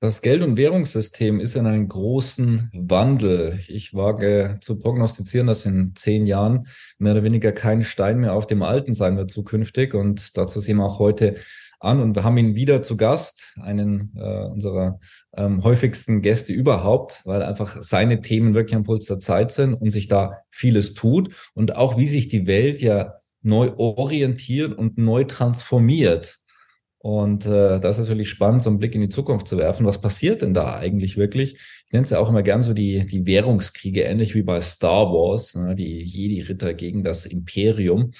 Das Geld- und Währungssystem ist in einem großen Wandel. Ich wage zu prognostizieren, dass in zehn Jahren mehr oder weniger kein Stein mehr auf dem alten sein wird zukünftig. Und dazu sehen wir auch heute an. Und wir haben ihn wieder zu Gast, einen äh, unserer ähm, häufigsten Gäste überhaupt, weil einfach seine Themen wirklich am Puls der Zeit sind und sich da vieles tut. Und auch wie sich die Welt ja neu orientiert und neu transformiert. Und äh, das ist natürlich spannend, so einen Blick in die Zukunft zu werfen. Was passiert denn da eigentlich wirklich? Ich nenne es ja auch immer gern so die, die Währungskriege, ähnlich wie bei Star Wars, ne, die Jedi-Ritter gegen das Imperium.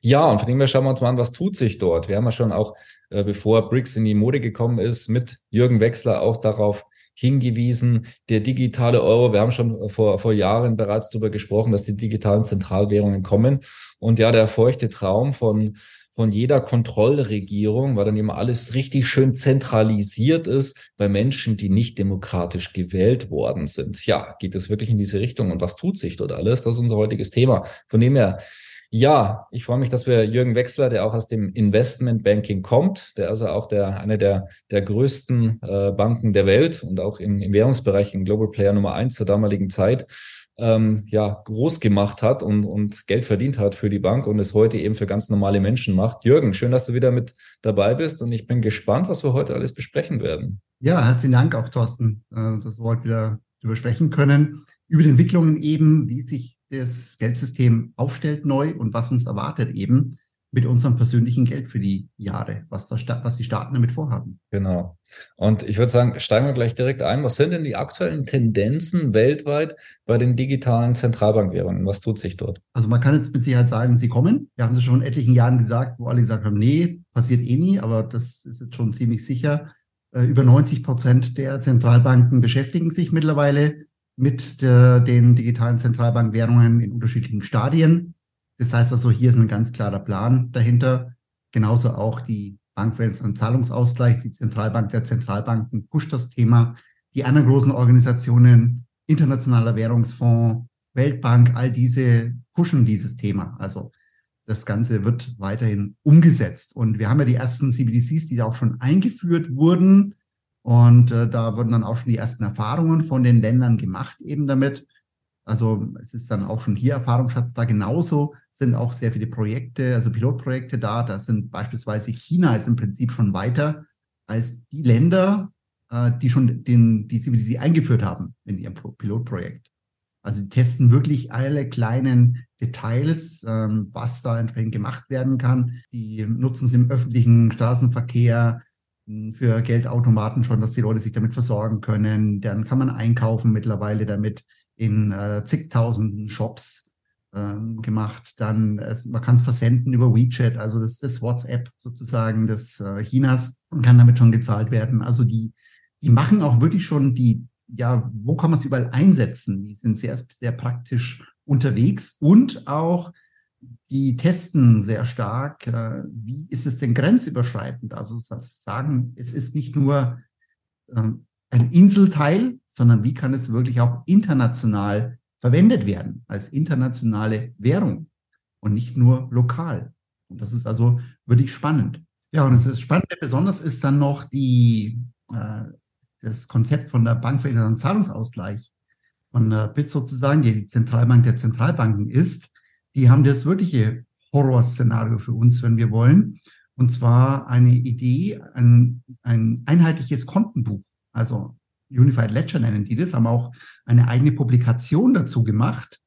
Ja, und von dem her schauen wir uns mal an, was tut sich dort. Wir haben ja schon auch, äh, bevor BRICS in die Mode gekommen ist, mit Jürgen Wechsler auch darauf hingewiesen, der digitale Euro, wir haben schon vor, vor Jahren bereits darüber gesprochen, dass die digitalen Zentralwährungen kommen. Und ja, der feuchte Traum von von jeder Kontrollregierung, weil dann immer alles richtig schön zentralisiert ist bei Menschen, die nicht demokratisch gewählt worden sind. Ja, geht es wirklich in diese Richtung und was tut sich dort alles? Das ist unser heutiges Thema. Von dem her, ja, ich freue mich, dass wir Jürgen Wechsler, der auch aus dem Investmentbanking kommt, der also auch der eine der der größten äh, Banken der Welt und auch im, im Währungsbereich ein Global Player Nummer eins zur damaligen Zeit ähm, ja, groß gemacht hat und, und Geld verdient hat für die Bank und es heute eben für ganz normale Menschen macht. Jürgen, schön, dass du wieder mit dabei bist und ich bin gespannt, was wir heute alles besprechen werden. Ja, herzlichen Dank auch, Thorsten, äh, dass wir heute wieder besprechen können. Über die Entwicklungen eben, wie sich das Geldsystem aufstellt neu und was uns erwartet eben mit unserem persönlichen Geld für die Jahre, was, da, was die Staaten damit vorhaben. Genau. Und ich würde sagen, steigen wir gleich direkt ein. Was sind denn die aktuellen Tendenzen weltweit bei den digitalen Zentralbankwährungen? Was tut sich dort? Also man kann jetzt mit Sicherheit sagen, sie kommen. Wir haben es schon in etlichen Jahren gesagt, wo alle gesagt haben, nee, passiert eh nie, aber das ist jetzt schon ziemlich sicher. Äh, über 90 Prozent der Zentralbanken beschäftigen sich mittlerweile mit der, den digitalen Zentralbankwährungen in unterschiedlichen Stadien. Das heißt also, hier ist ein ganz klarer Plan dahinter. Genauso auch die Bank für den Zahlungsausgleich, die Zentralbank der Zentralbanken pusht das Thema. Die anderen großen Organisationen, Internationaler Währungsfonds, Weltbank, all diese pushen dieses Thema. Also das Ganze wird weiterhin umgesetzt. Und wir haben ja die ersten CBDCs, die auch schon eingeführt wurden. Und äh, da wurden dann auch schon die ersten Erfahrungen von den Ländern gemacht eben damit. Also es ist dann auch schon hier Erfahrungsschatz da. Genauso sind auch sehr viele Projekte, also Pilotprojekte da. Da sind beispielsweise China ist im Prinzip schon weiter als die Länder, äh, die schon den, die CBDC eingeführt haben in ihrem Pilotprojekt. Also die testen wirklich alle kleinen Details, ähm, was da entsprechend gemacht werden kann. Die nutzen es im öffentlichen Straßenverkehr hm, für Geldautomaten schon, dass die Leute sich damit versorgen können. Dann kann man einkaufen mittlerweile damit in äh, zigtausenden Shops ähm, gemacht. Dann, man kann es versenden über WeChat, also das, das WhatsApp sozusagen des äh, Chinas und kann damit schon gezahlt werden. Also die, die machen auch wirklich schon die, ja, wo kann man es überall einsetzen? Die sind sehr, sehr praktisch unterwegs und auch die testen sehr stark, äh, wie ist es denn grenzüberschreitend? Also sagen, es ist nicht nur ähm, ein Inselteil, sondern wie kann es wirklich auch international verwendet werden, als internationale Währung und nicht nur lokal. Und das ist also wirklich spannend. Ja, und das Spannende besonders ist dann noch die, äh, das Konzept von der Bank für internationalen Zahlungsausgleich von der BIT sozusagen, die die Zentralbank der Zentralbanken ist. Die haben das wirkliche Horrorszenario für uns, wenn wir wollen. Und zwar eine Idee, ein, ein einheitliches Kontenbuch. Also Unified Ledger nennen die das, haben auch eine eigene Publikation dazu gemacht.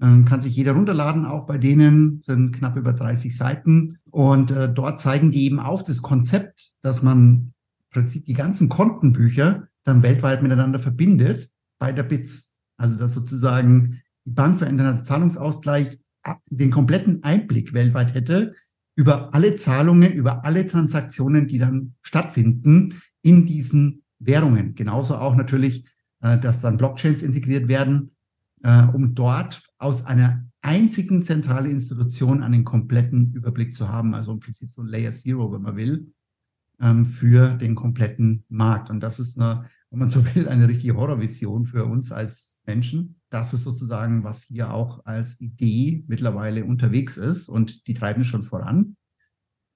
Ähm, kann sich jeder runterladen, auch bei denen sind knapp über 30 Seiten. Und äh, dort zeigen die eben auf das Konzept, dass man im Prinzip die ganzen Kontenbücher dann weltweit miteinander verbindet bei der BITS. Also dass sozusagen die Bank für internationalen Zahlungsausgleich den kompletten Einblick weltweit hätte über alle Zahlungen, über alle Transaktionen, die dann stattfinden in diesen Währungen. Genauso auch natürlich äh, dass dann Blockchains integriert werden, äh, um dort aus einer einzigen zentralen Institution einen kompletten Überblick zu haben, also im Prinzip so ein Layer Zero, wenn man will, ähm, für den kompletten Markt. Und das ist eine, wenn man so will, eine richtige Horrorvision für uns als Menschen. Das ist sozusagen, was hier auch als Idee mittlerweile unterwegs ist und die treiben schon voran.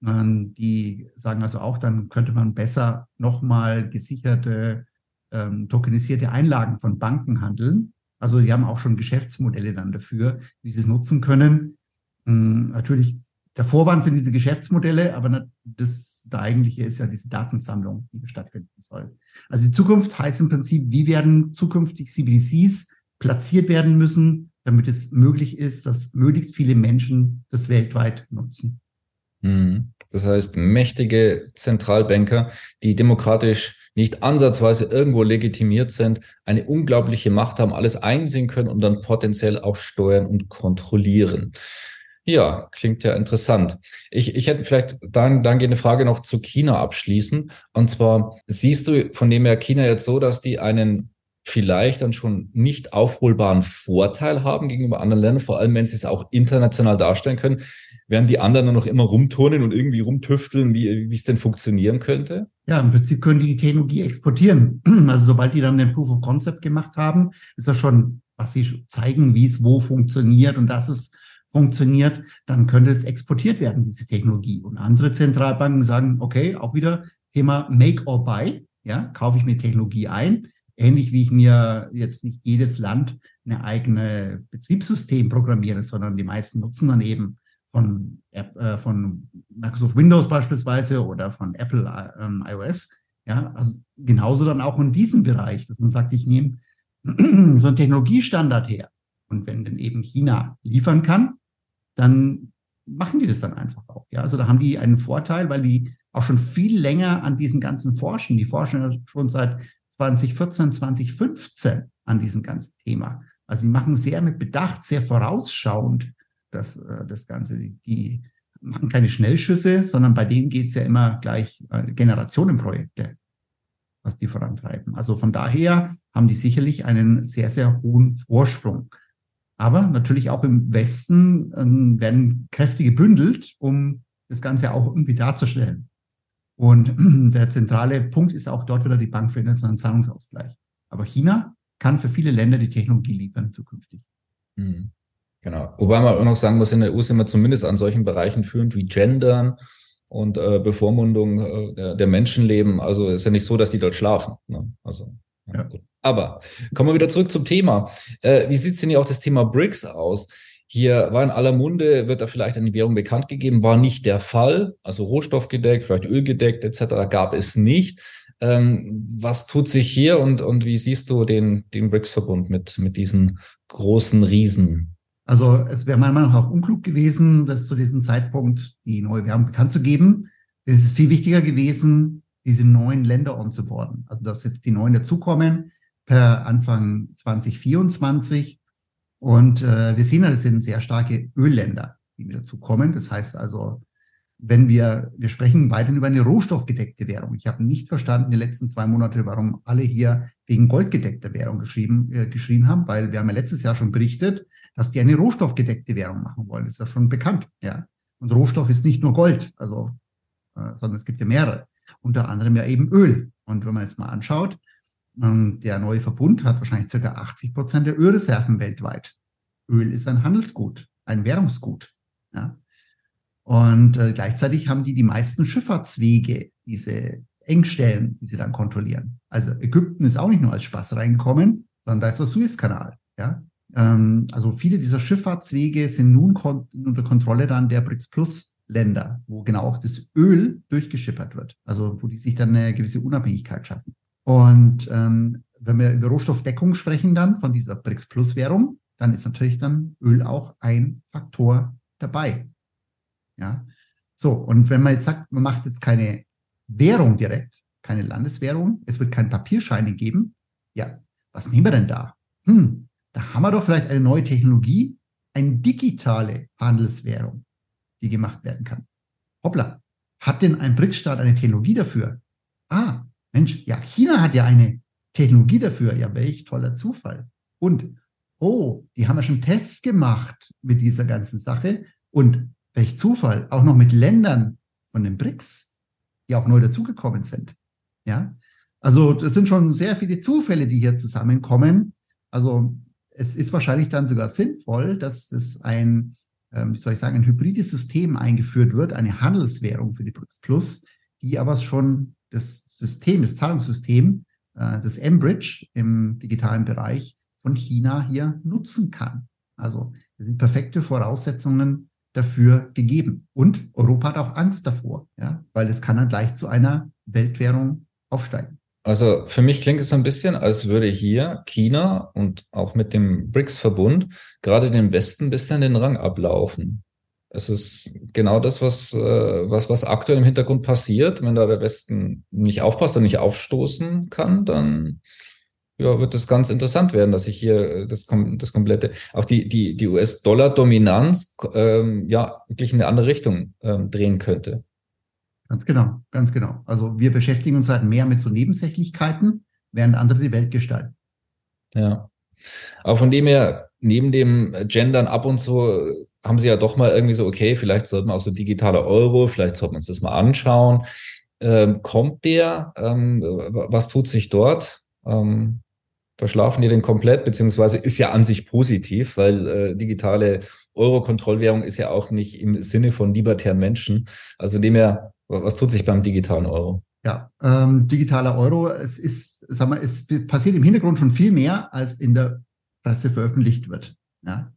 Ähm, die sagen also auch, dann könnte man besser nochmal gesicherte, ähm, tokenisierte Einlagen von Banken handeln. Also die haben auch schon Geschäftsmodelle dann dafür, wie sie es nutzen können. Ähm, natürlich, der Vorwand sind diese Geschäftsmodelle, aber das, der eigentliche ist ja diese Datensammlung, die stattfinden soll. Also die Zukunft heißt im Prinzip, wie werden zukünftig CBDCs platziert werden müssen, damit es möglich ist, dass möglichst viele Menschen das weltweit nutzen. Mhm. Das heißt, mächtige Zentralbanker, die demokratisch nicht ansatzweise irgendwo legitimiert sind, eine unglaubliche Macht haben, alles einsehen können und dann potenziell auch steuern und kontrollieren. Ja, klingt ja interessant. Ich, ich hätte vielleicht dann, dann eine Frage noch zu China abschließen. Und zwar, siehst du von dem her China jetzt so, dass die einen vielleicht dann schon nicht aufholbaren Vorteil haben gegenüber anderen Ländern, vor allem wenn sie es auch international darstellen können, während die anderen dann noch immer rumturnen und irgendwie rumtüfteln, wie, wie es denn funktionieren könnte? Ja, im Prinzip können die die Technologie exportieren. Also sobald die dann den Proof of Concept gemacht haben, ist das schon, was sie zeigen, wie es wo funktioniert und dass es funktioniert, dann könnte es exportiert werden, diese Technologie. Und andere Zentralbanken sagen, okay, auch wieder Thema Make or Buy. Ja, kaufe ich mir Technologie ein, ähnlich wie ich mir jetzt nicht jedes Land eine eigene Betriebssystem programmiere, sondern die meisten nutzen dann eben von, äh, von Microsoft Windows beispielsweise oder von Apple ähm, iOS. Ja, also genauso dann auch in diesem Bereich, dass man sagt, ich nehme so einen Technologiestandard her. Und wenn denn eben China liefern kann, dann machen die das dann einfach auch. Ja, also da haben die einen Vorteil, weil die auch schon viel länger an diesen ganzen forschen. Die forschen schon seit 2014, 2015 an diesem ganzen Thema. Also sie machen sehr mit Bedacht, sehr vorausschauend das, äh, das Ganze. Die machen keine Schnellschüsse, sondern bei denen geht es ja immer gleich äh, Generationenprojekte, was die vorantreiben. Also von daher haben die sicherlich einen sehr, sehr hohen Vorsprung. Aber natürlich auch im Westen äh, werden Kräfte gebündelt, um das Ganze auch irgendwie darzustellen. Und der zentrale Punkt ist auch dort wieder die Bank für internationalen Zahlungsausgleich. Aber China kann für viele Länder die Technologie liefern zukünftig. Mhm. Genau. Wobei man auch noch sagen muss, in der EU sind wir zumindest an solchen Bereichen führend wie Gendern und äh, Bevormundung äh, der, der, Menschenleben. Also ist ja nicht so, dass die dort schlafen. Ne? Also, ja. Gut. Aber kommen wir wieder zurück zum Thema. Äh, wie sieht es denn hier auch das Thema BRICS aus? Hier war in aller Munde, wird da vielleicht eine Währung bekannt gegeben, war nicht der Fall. Also rohstoffgedeckt, vielleicht ölgedeckt etc. gab es nicht. Ähm, was tut sich hier und, und wie siehst du den, den BRICS-Verbund mit, mit diesen großen Riesen? Also es wäre meiner Meinung nach auch unklug gewesen, das zu diesem Zeitpunkt die neue Währung bekannt zu geben. Es ist viel wichtiger gewesen, diese neuen Länder onzuboarden. Also dass jetzt die neuen dazukommen per Anfang 2024. Und äh, wir sehen, das sind sehr starke Ölländer, die mit dazukommen. Das heißt also, wenn wir, wir sprechen weiterhin über eine rohstoffgedeckte Währung. Ich habe nicht verstanden die letzten zwei Monate, warum alle hier wegen goldgedeckter Währung geschrieben, äh, geschrien haben, weil wir haben ja letztes Jahr schon berichtet, dass die eine rohstoffgedeckte Währung machen wollen. Das ist ja schon bekannt, ja. Und Rohstoff ist nicht nur Gold, also, äh, sondern es gibt ja mehrere. Unter anderem ja eben Öl. Und wenn man jetzt mal anschaut, der neue Verbund hat wahrscheinlich circa 80 Prozent der Ölreserven weltweit. Öl ist ein Handelsgut, ein Währungsgut, ja. Und äh, gleichzeitig haben die die meisten Schifffahrtswege, diese Engstellen, die sie dann kontrollieren. Also Ägypten ist auch nicht nur als Spaß reingekommen, sondern da ist der Suezkanal. Ja? Ähm, also viele dieser Schifffahrtswege sind nun kon unter Kontrolle dann der BRICS Plus Länder, wo genau auch das Öl durchgeschippert wird. Also wo die sich dann eine gewisse Unabhängigkeit schaffen. Und ähm, wenn wir über Rohstoffdeckung sprechen dann von dieser BRICS Plus Währung, dann ist natürlich dann Öl auch ein Faktor dabei. Ja. So, und wenn man jetzt sagt, man macht jetzt keine Währung direkt, keine Landeswährung, es wird keine Papierscheine geben, ja, was nehmen wir denn da? Hm, da haben wir doch vielleicht eine neue Technologie, eine digitale Handelswährung, die gemacht werden kann. Hoppla, hat denn ein BRICS-Staat eine Technologie dafür? Ah, Mensch, ja, China hat ja eine Technologie dafür. Ja, welch toller Zufall. Und, oh, die haben ja schon Tests gemacht mit dieser ganzen Sache. Und welch Zufall, auch noch mit Ländern von den BRICS, die auch neu dazugekommen sind. Ja, also das sind schon sehr viele Zufälle, die hier zusammenkommen. Also es ist wahrscheinlich dann sogar sinnvoll, dass es ein, ähm, wie soll ich sagen, ein hybrides System eingeführt wird, eine Handelswährung für die BRICS Plus, die aber schon das System, das Zahlungssystem, äh, das M-Bridge im digitalen Bereich von China hier nutzen kann. Also es sind perfekte Voraussetzungen dafür gegeben. Und Europa hat auch Angst davor, ja, weil es kann dann gleich zu einer Weltwährung aufsteigen. Also für mich klingt es ein bisschen, als würde hier China und auch mit dem BRICS-Verbund gerade dem Westen ein bisschen den Rang ablaufen. Es ist genau das, was, äh, was, was aktuell im Hintergrund passiert. Wenn da der Westen nicht aufpasst und nicht aufstoßen kann, dann ja, wird es ganz interessant werden, dass ich hier äh, das, das komplette, auch die, die, die US-Dollar-Dominanz ähm, ja wirklich in eine andere Richtung ähm, drehen könnte. Ganz genau, ganz genau. Also wir beschäftigen uns halt mehr mit so Nebensächlichkeiten, während andere die Welt gestalten. Ja. Aber von dem her, neben dem Gendern ab und zu, haben sie ja doch mal irgendwie so, okay, vielleicht sollten wir auch so digitaler Euro, vielleicht sollten wir uns das mal anschauen. Ähm, kommt der? Ähm, was tut sich dort? Ähm, verschlafen die den komplett, beziehungsweise ist ja an sich positiv, weil äh, digitale Euro-Kontrollwährung ist ja auch nicht im Sinne von libertären Menschen. Also dem her was tut sich beim digitalen Euro? Ja, ähm, digitaler Euro, es ist, sag mal, es passiert im Hintergrund schon viel mehr, als in der Presse veröffentlicht wird. Ja.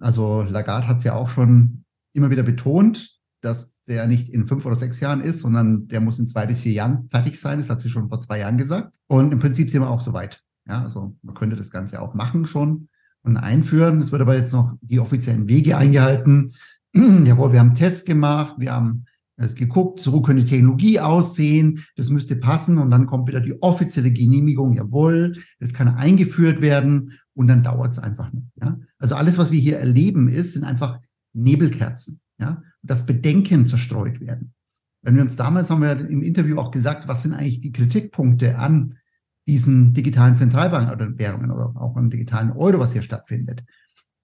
Also Lagarde hat es ja auch schon immer wieder betont, dass der nicht in fünf oder sechs Jahren ist, sondern der muss in zwei bis vier Jahren fertig sein. Das hat sie schon vor zwei Jahren gesagt. Und im Prinzip sind wir auch soweit. Ja, also man könnte das Ganze auch machen schon und einführen. Es wird aber jetzt noch die offiziellen Wege eingehalten. Jawohl, wir haben Tests gemacht, wir haben geguckt, so könnte die Technologie aussehen, das müsste passen und dann kommt wieder die offizielle Genehmigung, jawohl, das kann eingeführt werden und dann dauert es einfach nicht. Ja? Also alles, was wir hier erleben, ist, sind einfach Nebelkerzen, ja, dass Bedenken zerstreut werden. Wenn wir uns damals haben wir im Interview auch gesagt, was sind eigentlich die Kritikpunkte an diesen digitalen Zentralbanken oder Währungen oder auch am digitalen Euro, was hier stattfindet.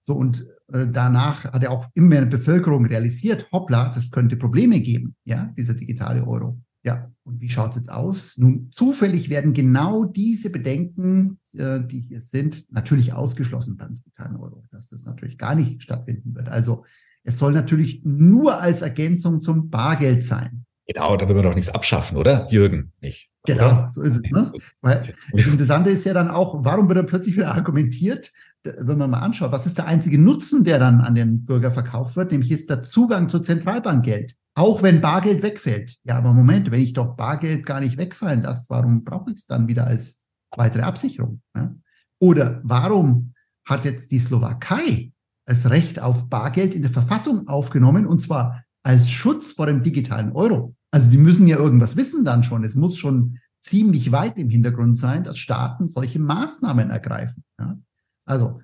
So, und äh, danach hat er auch immer mehr Bevölkerung realisiert, hoppla, das könnte Probleme geben, ja, dieser digitale Euro. Ja, und wie schaut es jetzt aus? Nun, zufällig werden genau diese Bedenken, äh, die hier sind, natürlich ausgeschlossen beim digitalen Euro, dass das natürlich gar nicht stattfinden wird. Also es soll natürlich nur als Ergänzung zum Bargeld sein. Genau, da will man doch nichts abschaffen, oder? Jürgen, nicht. Genau, oder? so ist es. Ne? Weil das Interessante ist ja dann auch, warum wird dann plötzlich wieder argumentiert, wenn man mal anschaut, was ist der einzige Nutzen, der dann an den Bürger verkauft wird, nämlich ist der Zugang zu Zentralbankgeld. Auch wenn Bargeld wegfällt. Ja, aber Moment, wenn ich doch Bargeld gar nicht wegfallen lasse, warum brauche ich es dann wieder als weitere Absicherung? Ja? Oder warum hat jetzt die Slowakei das Recht auf Bargeld in der Verfassung aufgenommen und zwar als Schutz vor dem digitalen Euro? Also die müssen ja irgendwas wissen dann schon. Es muss schon ziemlich weit im Hintergrund sein, dass Staaten solche Maßnahmen ergreifen. Ja? Also,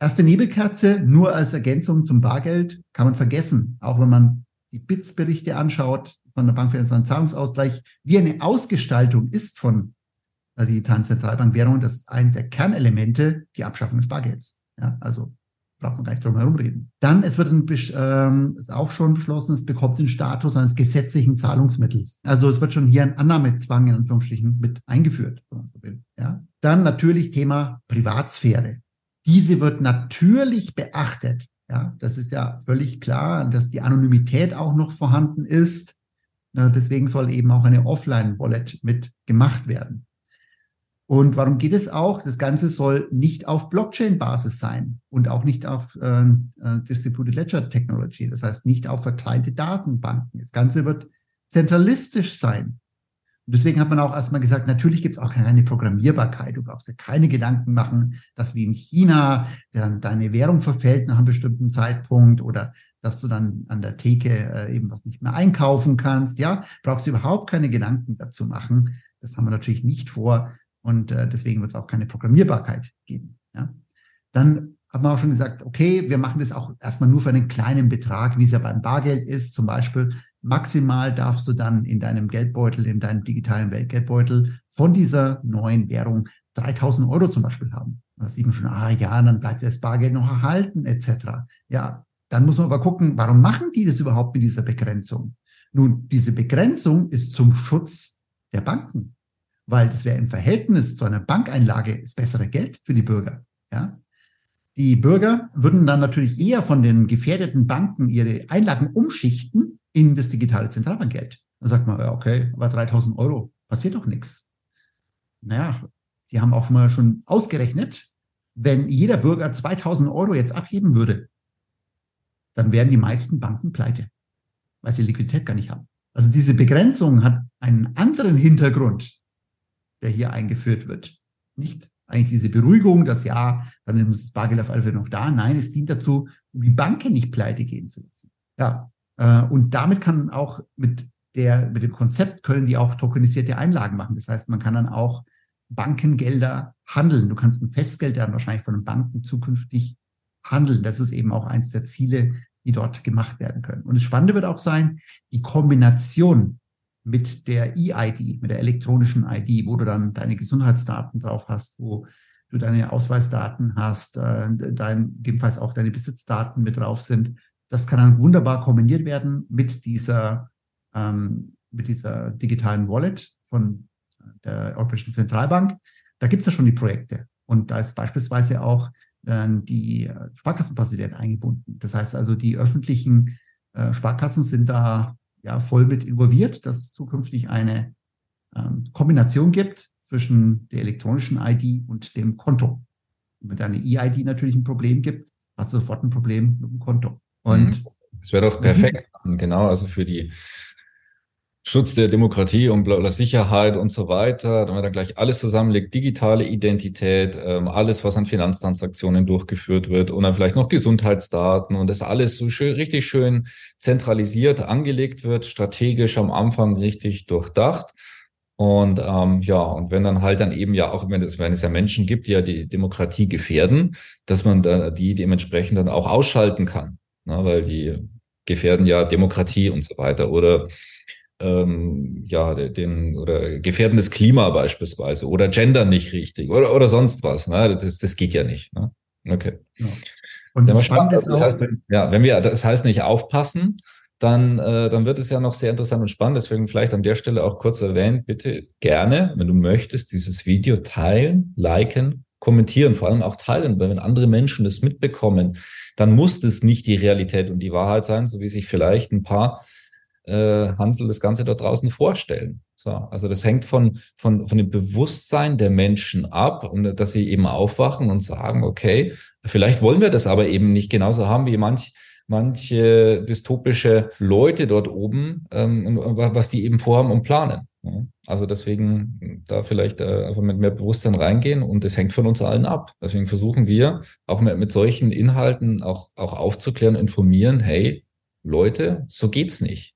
erste Nebelkerze nur als Ergänzung zum Bargeld kann man vergessen. Auch wenn man die BITS-Berichte anschaut von der Bank für den Zahlungsausgleich, wie eine Ausgestaltung ist von der digitalen Zentralbankwährung, das ist eines der Kernelemente, die Abschaffung des Bargelds. Ja, also braucht man gar nicht drum herum reden. Dann, es wird ein, ähm, ist auch schon beschlossen, es bekommt den Status eines gesetzlichen Zahlungsmittels. Also es wird schon hier ein Annahmezwang in Anführungsstrichen mit eingeführt, wenn man so will. Ja? Dann natürlich Thema Privatsphäre. Diese wird natürlich beachtet. Ja, das ist ja völlig klar, dass die Anonymität auch noch vorhanden ist. Deswegen soll eben auch eine Offline-Wallet mit gemacht werden. Und warum geht es auch? Das Ganze soll nicht auf Blockchain-Basis sein und auch nicht auf äh, äh, Distributed Ledger Technology, das heißt nicht auf verteilte Datenbanken. Das Ganze wird zentralistisch sein. Und deswegen hat man auch erstmal gesagt, natürlich gibt es auch keine Programmierbarkeit. Du brauchst dir keine Gedanken machen, dass wie in China dann deine Währung verfällt nach einem bestimmten Zeitpunkt oder dass du dann an der Theke äh, eben was nicht mehr einkaufen kannst. Ja, brauchst du überhaupt keine Gedanken dazu machen. Das haben wir natürlich nicht vor. Und äh, deswegen wird es auch keine Programmierbarkeit geben. Ja? Dann hat man auch schon gesagt, okay, wir machen das auch erstmal nur für einen kleinen Betrag, wie es ja beim Bargeld ist. Zum Beispiel maximal darfst du dann in deinem Geldbeutel, in deinem digitalen Weltgeldbeutel von dieser neuen Währung 3000 Euro zum Beispiel haben. Da sieht man schon, ah ja, dann bleibt das Bargeld noch erhalten, etc. Ja, dann muss man aber gucken, warum machen die das überhaupt mit dieser Begrenzung? Nun, diese Begrenzung ist zum Schutz der Banken, weil das wäre im Verhältnis zu einer Bankeinlage das bessere Geld für die Bürger. Ja? Die Bürger würden dann natürlich eher von den gefährdeten Banken ihre Einlagen umschichten in das digitale Zentralbankgeld. Dann sagt man, ja, okay, aber 3000 Euro, passiert doch nichts. Naja, die haben auch mal schon ausgerechnet, wenn jeder Bürger 2000 Euro jetzt abheben würde, dann wären die meisten Banken pleite, weil sie Liquidität gar nicht haben. Also diese Begrenzung hat einen anderen Hintergrund, der hier eingeführt wird. Nicht eigentlich diese Beruhigung, dass ja, dann ist das Bargeld auf alle noch da. Nein, es dient dazu, um die Banken nicht pleite gehen zu lassen. Ja, und damit kann auch mit der, mit dem Konzept können die auch tokenisierte Einlagen machen. Das heißt, man kann dann auch Bankengelder handeln. Du kannst ein Festgeld dann wahrscheinlich von den Banken zukünftig handeln. Das ist eben auch eines der Ziele, die dort gemacht werden können. Und das Spannende wird auch sein, die Kombination mit der EID, mit der elektronischen ID, wo du dann deine Gesundheitsdaten drauf hast, wo du deine Ausweisdaten hast, äh, dein, gegebenenfalls auch deine Besitzdaten mit drauf sind. Das kann dann wunderbar kombiniert werden mit dieser, ähm, mit dieser digitalen Wallet von der Europäischen Zentralbank. Da gibt es ja schon die Projekte. Und da ist beispielsweise auch äh, die Sparkassenpräsident eingebunden. Das heißt also, die öffentlichen äh, Sparkassen sind da ja voll mit involviert, dass zukünftig eine ähm, Kombination gibt zwischen der elektronischen ID und dem Konto. Wenn deine E-ID natürlich ein Problem gibt, hast du sofort ein Problem mit dem Konto. Und mhm. das wäre doch perfekt, genau, also für die Schutz der Demokratie und Sicherheit und so weiter, wenn man dann gleich alles zusammenlegt, digitale Identität, ähm, alles, was an Finanztransaktionen durchgeführt wird und dann vielleicht noch Gesundheitsdaten und das alles so schön, richtig schön zentralisiert angelegt wird, strategisch am Anfang richtig durchdacht. Und ähm, ja, und wenn dann halt dann eben ja auch, wenn es, wenn es ja Menschen gibt, die ja die Demokratie gefährden, dass man da die dementsprechend dann auch ausschalten kann, ne, weil die gefährden ja Demokratie und so weiter. Oder ähm, ja, den oder gefährdendes Klima beispielsweise oder Gender nicht richtig oder, oder sonst was. Ne? Das, das geht ja nicht. Ne? Okay. Ja. Und das spannend ist auch, heißt, ja, wenn wir, das heißt nicht aufpassen, dann, äh, dann wird es ja noch sehr interessant und spannend. Deswegen vielleicht an der Stelle auch kurz erwähnt, bitte gerne, wenn du möchtest, dieses Video teilen, liken, kommentieren, vor allem auch teilen, weil wenn andere Menschen das mitbekommen, dann muss das nicht die Realität und die Wahrheit sein, so wie sich vielleicht ein paar äh, Hansel das Ganze dort draußen vorstellen. So, also das hängt von, von, von dem Bewusstsein der Menschen ab und dass sie eben aufwachen und sagen, okay, vielleicht wollen wir das aber eben nicht genauso haben wie manch, manche dystopische Leute dort oben, ähm, was die eben vorhaben und planen. Also deswegen da vielleicht äh, einfach mit mehr Bewusstsein reingehen und das hängt von uns allen ab. Deswegen versuchen wir auch mit, mit solchen Inhalten auch, auch aufzuklären, informieren, hey, Leute, so geht's nicht.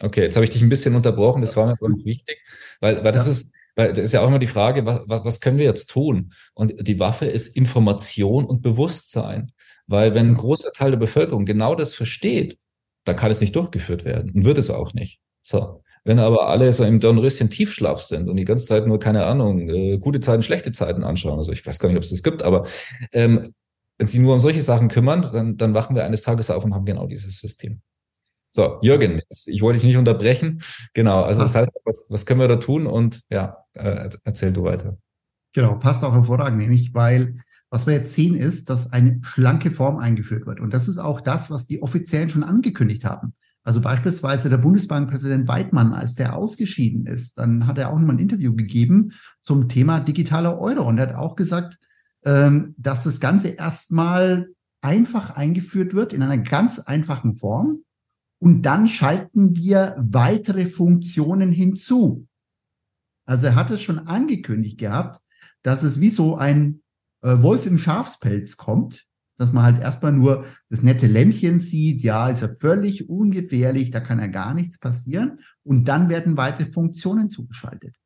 Okay, jetzt habe ich dich ein bisschen unterbrochen, das war mir voll wichtig, weil, weil das ja. ist, weil das ist ja auch immer die Frage, was, was können wir jetzt tun? Und die Waffe ist Information und Bewusstsein. Weil wenn ein großer Teil der Bevölkerung genau das versteht, dann kann es nicht durchgeführt werden und wird es auch nicht. So. Wenn aber alle so im Dornröschen Tiefschlaf sind und die ganze Zeit nur, keine Ahnung, äh, gute Zeiten, schlechte Zeiten anschauen, also ich weiß gar nicht, ob es das gibt, aber ähm, wenn sie nur um solche Sachen kümmern, dann, dann wachen wir eines Tages auf und haben genau dieses System. So, Jürgen, ich wollte dich nicht unterbrechen. Genau, also das heißt, was, was können wir da tun? Und ja, äh, erzähl du weiter. Genau, passt auch hervorragend, nämlich weil was wir jetzt sehen ist, dass eine schlanke Form eingeführt wird. Und das ist auch das, was die Offiziellen schon angekündigt haben. Also beispielsweise der Bundesbankpräsident Weidmann, als der ausgeschieden ist, dann hat er auch nochmal ein Interview gegeben zum Thema digitaler Euro. Und er hat auch gesagt, ähm, dass das Ganze erstmal einfach eingeführt wird in einer ganz einfachen Form. Und dann schalten wir weitere Funktionen hinzu. Also er hat es schon angekündigt gehabt, dass es wie so ein äh, Wolf im Schafspelz kommt, dass man halt erstmal nur das nette Lämpchen sieht, ja, ist ja völlig ungefährlich, da kann ja gar nichts passieren. Und dann werden weitere Funktionen zugeschaltet.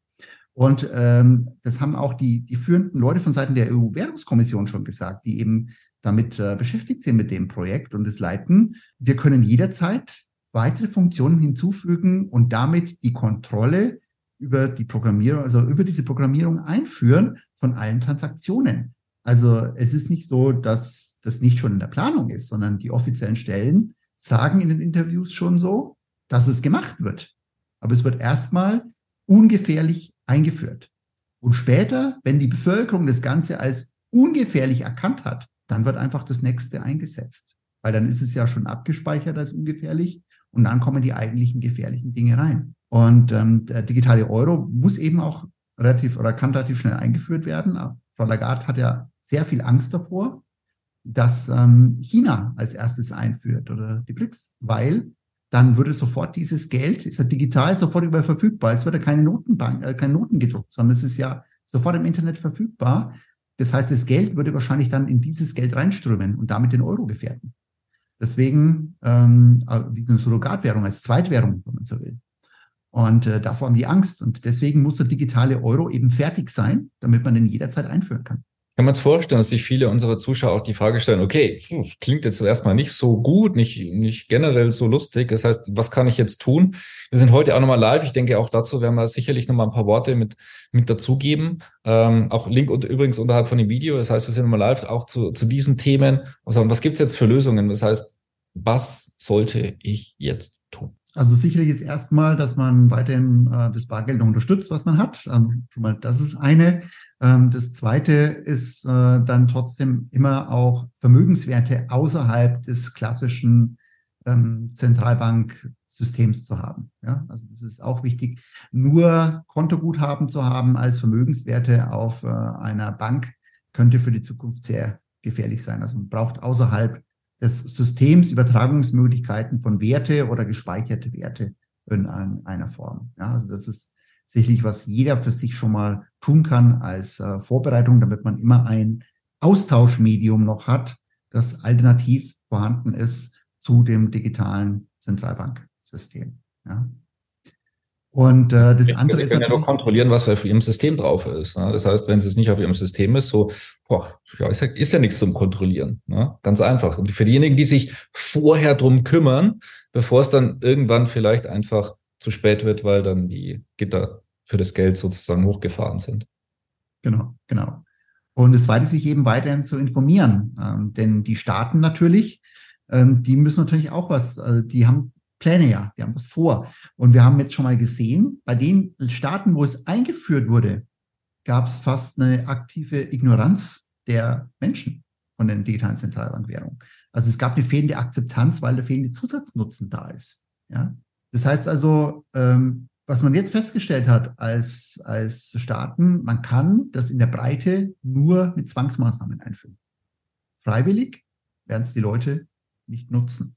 Und ähm, das haben auch die, die führenden Leute von Seiten der EU-Währungskommission schon gesagt, die eben damit äh, beschäftigt sind mit dem Projekt und es leiten. Wir können jederzeit weitere Funktionen hinzufügen und damit die Kontrolle über die Programmierung, also über diese Programmierung einführen von allen Transaktionen. Also es ist nicht so, dass das nicht schon in der Planung ist, sondern die offiziellen Stellen sagen in den Interviews schon so, dass es gemacht wird. Aber es wird erstmal ungefährlich eingeführt. Und später, wenn die Bevölkerung das Ganze als ungefährlich erkannt hat, dann wird einfach das nächste eingesetzt. Weil dann ist es ja schon abgespeichert als ungefährlich und dann kommen die eigentlichen gefährlichen Dinge rein. Und ähm, der digitale Euro muss eben auch relativ oder kann relativ schnell eingeführt werden. Frau Lagarde hat ja sehr viel Angst davor, dass ähm, China als erstes einführt oder die BRICS, weil dann würde sofort dieses Geld, ist ja digital sofort überall verfügbar. Es wird ja keine Notenbank, äh, keine Noten gedruckt, sondern es ist ja sofort im Internet verfügbar. Das heißt, das Geld würde wahrscheinlich dann in dieses Geld reinströmen und damit den Euro gefährden. Deswegen ähm, äh, wie eine Surrogatwährung als Zweitwährung, wenn man so will. Und äh, davor haben die Angst. Und deswegen muss der digitale Euro eben fertig sein, damit man den jederzeit einführen kann. Kann man es vorstellen, dass sich viele unserer Zuschauer auch die Frage stellen, okay, klingt jetzt erstmal nicht so gut, nicht, nicht generell so lustig. Das heißt, was kann ich jetzt tun? Wir sind heute auch nochmal live. Ich denke, auch dazu werden wir sicherlich nochmal ein paar Worte mit, mit dazugeben. Ähm, auch Link und übrigens unterhalb von dem Video. Das heißt, wir sind nochmal live auch zu, zu diesen Themen. Und was gibt's jetzt für Lösungen? Das heißt, was sollte ich jetzt tun? Also sicherlich ist erstmal, dass man weiterhin äh, das Bargeld noch unterstützt, was man hat. Ähm, schon mal, das ist eine. Ähm, das zweite ist äh, dann trotzdem immer auch Vermögenswerte außerhalb des klassischen ähm, Zentralbanksystems zu haben. Ja, also das ist auch wichtig. Nur Kontoguthaben zu haben als Vermögenswerte auf äh, einer Bank könnte für die Zukunft sehr gefährlich sein. Also man braucht außerhalb des Systems Übertragungsmöglichkeiten von Werte oder gespeicherte Werte in einer Form. Ja, also das ist sicherlich, was jeder für sich schon mal tun kann als äh, Vorbereitung, damit man immer ein Austauschmedium noch hat, das alternativ vorhanden ist zu dem digitalen Zentralbanksystem. Ja. Und äh, das andere ist. Sie können ja nur kontrollieren, was auf Ihrem System drauf ist. Ne? Das heißt, wenn es nicht auf Ihrem System ist, so, boah, ja, ist, ja, ist ja nichts zum Kontrollieren. Ne? Ganz einfach. Und für diejenigen, die sich vorher drum kümmern, bevor es dann irgendwann vielleicht einfach zu spät wird, weil dann die Gitter für das Geld sozusagen hochgefahren sind. Genau, genau. Und es weiter sich eben weiterhin zu informieren. Ähm, denn die Staaten natürlich, ähm, die müssen natürlich auch was, äh, die haben Pläne ja, die haben was vor. Und wir haben jetzt schon mal gesehen, bei den Staaten, wo es eingeführt wurde, gab es fast eine aktive Ignoranz der Menschen von den digitalen Zentralbankwährungen. Also es gab eine fehlende Akzeptanz, weil der fehlende Zusatznutzen da ist. Ja? Das heißt also, ähm, was man jetzt festgestellt hat als, als Staaten, man kann das in der Breite nur mit Zwangsmaßnahmen einführen. Freiwillig werden es die Leute nicht nutzen.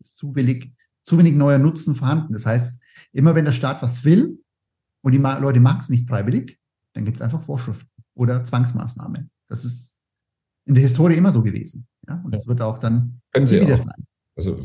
Es ist zu billig zu wenig neuer Nutzen vorhanden. Das heißt, immer wenn der Staat was will und die Leute machen es nicht freiwillig, dann gibt es einfach Vorschriften oder Zwangsmaßnahmen. Das ist in der Historie immer so gewesen. Ja? Und das wird auch dann können Sie wieder auch. sein. Also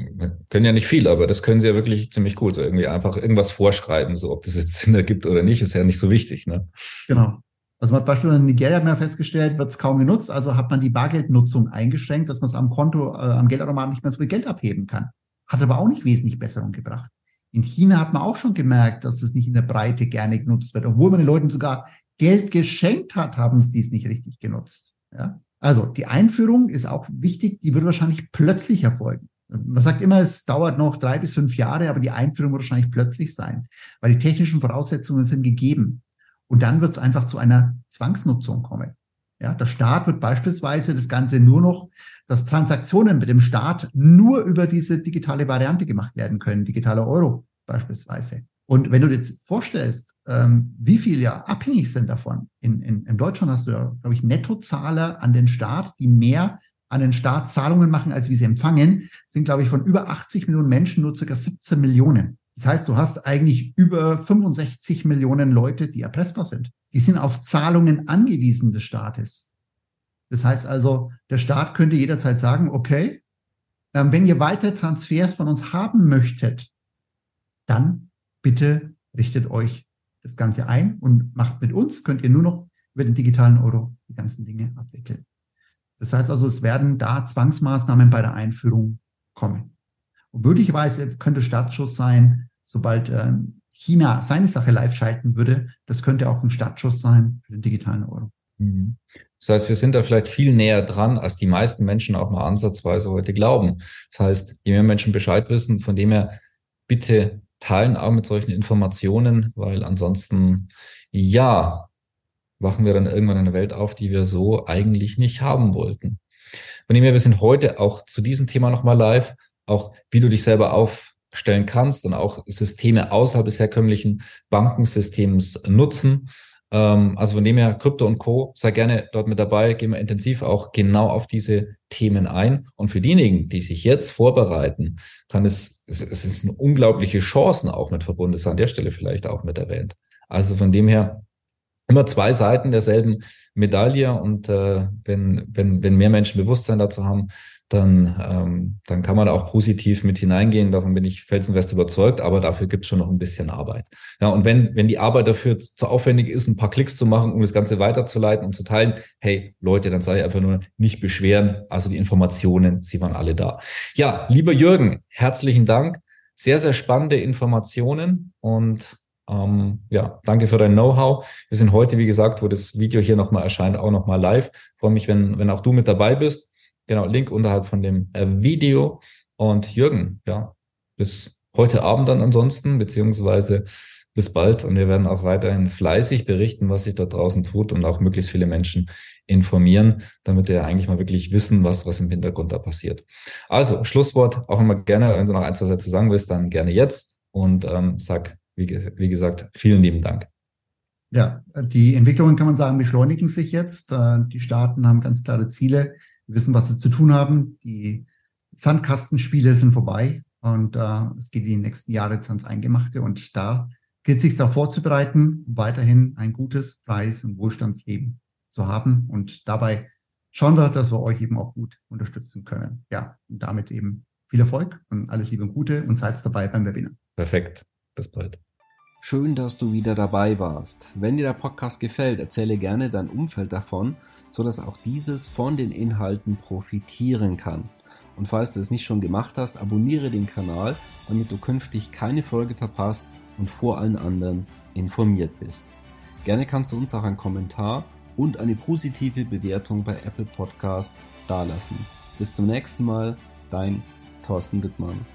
können ja nicht viel, aber das können sie ja wirklich ziemlich gut. Irgendwie einfach irgendwas vorschreiben, so ob das jetzt Sinn ergibt oder nicht, ist ja nicht so wichtig. Ne? Genau. Also man hat beispielsweise in Nigeria mehr festgestellt, wird es kaum genutzt, also hat man die Bargeldnutzung eingeschränkt, dass man es am Konto, äh, am Geldautomaten nicht mehr so viel Geld abheben kann. Hat aber auch nicht wesentlich Besserung gebracht. In China hat man auch schon gemerkt, dass das nicht in der Breite gerne genutzt wird. Obwohl man den Leuten sogar Geld geschenkt hat, haben sie dies nicht richtig genutzt. Ja? Also die Einführung ist auch wichtig, die wird wahrscheinlich plötzlich erfolgen. Man sagt immer, es dauert noch drei bis fünf Jahre, aber die Einführung wird wahrscheinlich plötzlich sein, weil die technischen Voraussetzungen sind gegeben. Und dann wird es einfach zu einer Zwangsnutzung kommen. Ja, der Staat wird beispielsweise das Ganze nur noch, dass Transaktionen mit dem Staat nur über diese digitale Variante gemacht werden können, digitaler Euro beispielsweise. Und wenn du dir jetzt vorstellst, ähm, wie viel ja abhängig sind davon, in, in, in Deutschland hast du ja, glaube ich, Nettozahler an den Staat, die mehr an den Staat Zahlungen machen, als wie sie empfangen, sind, glaube ich, von über 80 Millionen Menschen nur circa 17 Millionen. Das heißt, du hast eigentlich über 65 Millionen Leute, die erpressbar sind. Die sind auf Zahlungen angewiesen des Staates. Das heißt also, der Staat könnte jederzeit sagen, okay, ähm, wenn ihr weitere Transfers von uns haben möchtet, dann bitte richtet euch das Ganze ein und macht mit uns, könnt ihr nur noch über den digitalen Euro die ganzen Dinge abwickeln. Das heißt also, es werden da Zwangsmaßnahmen bei der Einführung kommen. Und möglicherweise könnte Startschuss sein, sobald ähm, China seine Sache live schalten würde, das könnte auch ein Startschuss sein für den digitalen Euro. Mhm. Das heißt, wir sind da vielleicht viel näher dran, als die meisten Menschen auch mal ansatzweise heute glauben. Das heißt, je mehr Menschen Bescheid wissen, von dem her bitte teilen auch mit solchen Informationen, weil ansonsten, ja, wachen wir dann irgendwann eine Welt auf, die wir so eigentlich nicht haben wollten. Von dem her, wir sind heute auch zu diesem Thema nochmal live, auch wie du dich selber aufstellen kannst und auch Systeme außerhalb des herkömmlichen Bankensystems nutzen. Ähm, also von dem her, Krypto und Co., sei gerne dort mit dabei, gehen wir intensiv auch genau auf diese Themen ein. Und für diejenigen, die sich jetzt vorbereiten, kann es, es, ist eine unglaubliche Chancen auch mit verbunden, das an der Stelle vielleicht auch mit erwähnt. Also von dem her, immer zwei Seiten derselben Medaille und äh, wenn, wenn, wenn mehr Menschen Bewusstsein dazu haben, dann, ähm, dann kann man da auch positiv mit hineingehen. Davon bin ich felsenfest überzeugt, aber dafür gibt es schon noch ein bisschen Arbeit. Ja, und wenn, wenn die Arbeit dafür zu aufwendig ist, ein paar Klicks zu machen, um das Ganze weiterzuleiten und zu teilen, hey Leute, dann sage ich einfach nur nicht beschweren. Also die Informationen, sie waren alle da. Ja, lieber Jürgen, herzlichen Dank. Sehr, sehr spannende Informationen und ähm, ja, danke für dein Know-how. Wir sind heute, wie gesagt, wo das Video hier nochmal erscheint, auch nochmal live. Freue mich, wenn, wenn auch du mit dabei bist. Genau, Link unterhalb von dem äh, Video. Und Jürgen, ja, bis heute Abend dann ansonsten, beziehungsweise bis bald. Und wir werden auch weiterhin fleißig berichten, was sich da draußen tut und auch möglichst viele Menschen informieren, damit wir eigentlich mal wirklich wissen, was, was im Hintergrund da passiert. Also, Schlusswort, auch immer gerne, wenn du noch ein, zwei Sätze sagen willst, dann gerne jetzt und ähm, sag, wie, wie gesagt, vielen lieben Dank. Ja, die Entwicklungen kann man sagen, beschleunigen sich jetzt. Äh, die Staaten haben ganz klare Ziele wir wissen, was sie zu tun haben. Die Sandkastenspiele sind vorbei und äh, es geht in die nächsten Jahre jetzt ans Eingemachte. Und da gilt es sich darauf vorzubereiten, weiterhin ein gutes, freies und Wohlstandsleben zu haben. Und dabei schauen wir, dass wir euch eben auch gut unterstützen können. Ja, und damit eben viel Erfolg und alles Liebe und Gute und seid dabei beim Webinar. Perfekt. Bis bald. Schön, dass du wieder dabei warst. Wenn dir der Podcast gefällt, erzähle gerne dein Umfeld davon so dass auch dieses von den Inhalten profitieren kann. Und falls du es nicht schon gemacht hast, abonniere den Kanal, damit du künftig keine Folge verpasst und vor allen anderen informiert bist. Gerne kannst du uns auch einen Kommentar und eine positive Bewertung bei Apple Podcast dalassen. Bis zum nächsten Mal, dein Thorsten Wittmann.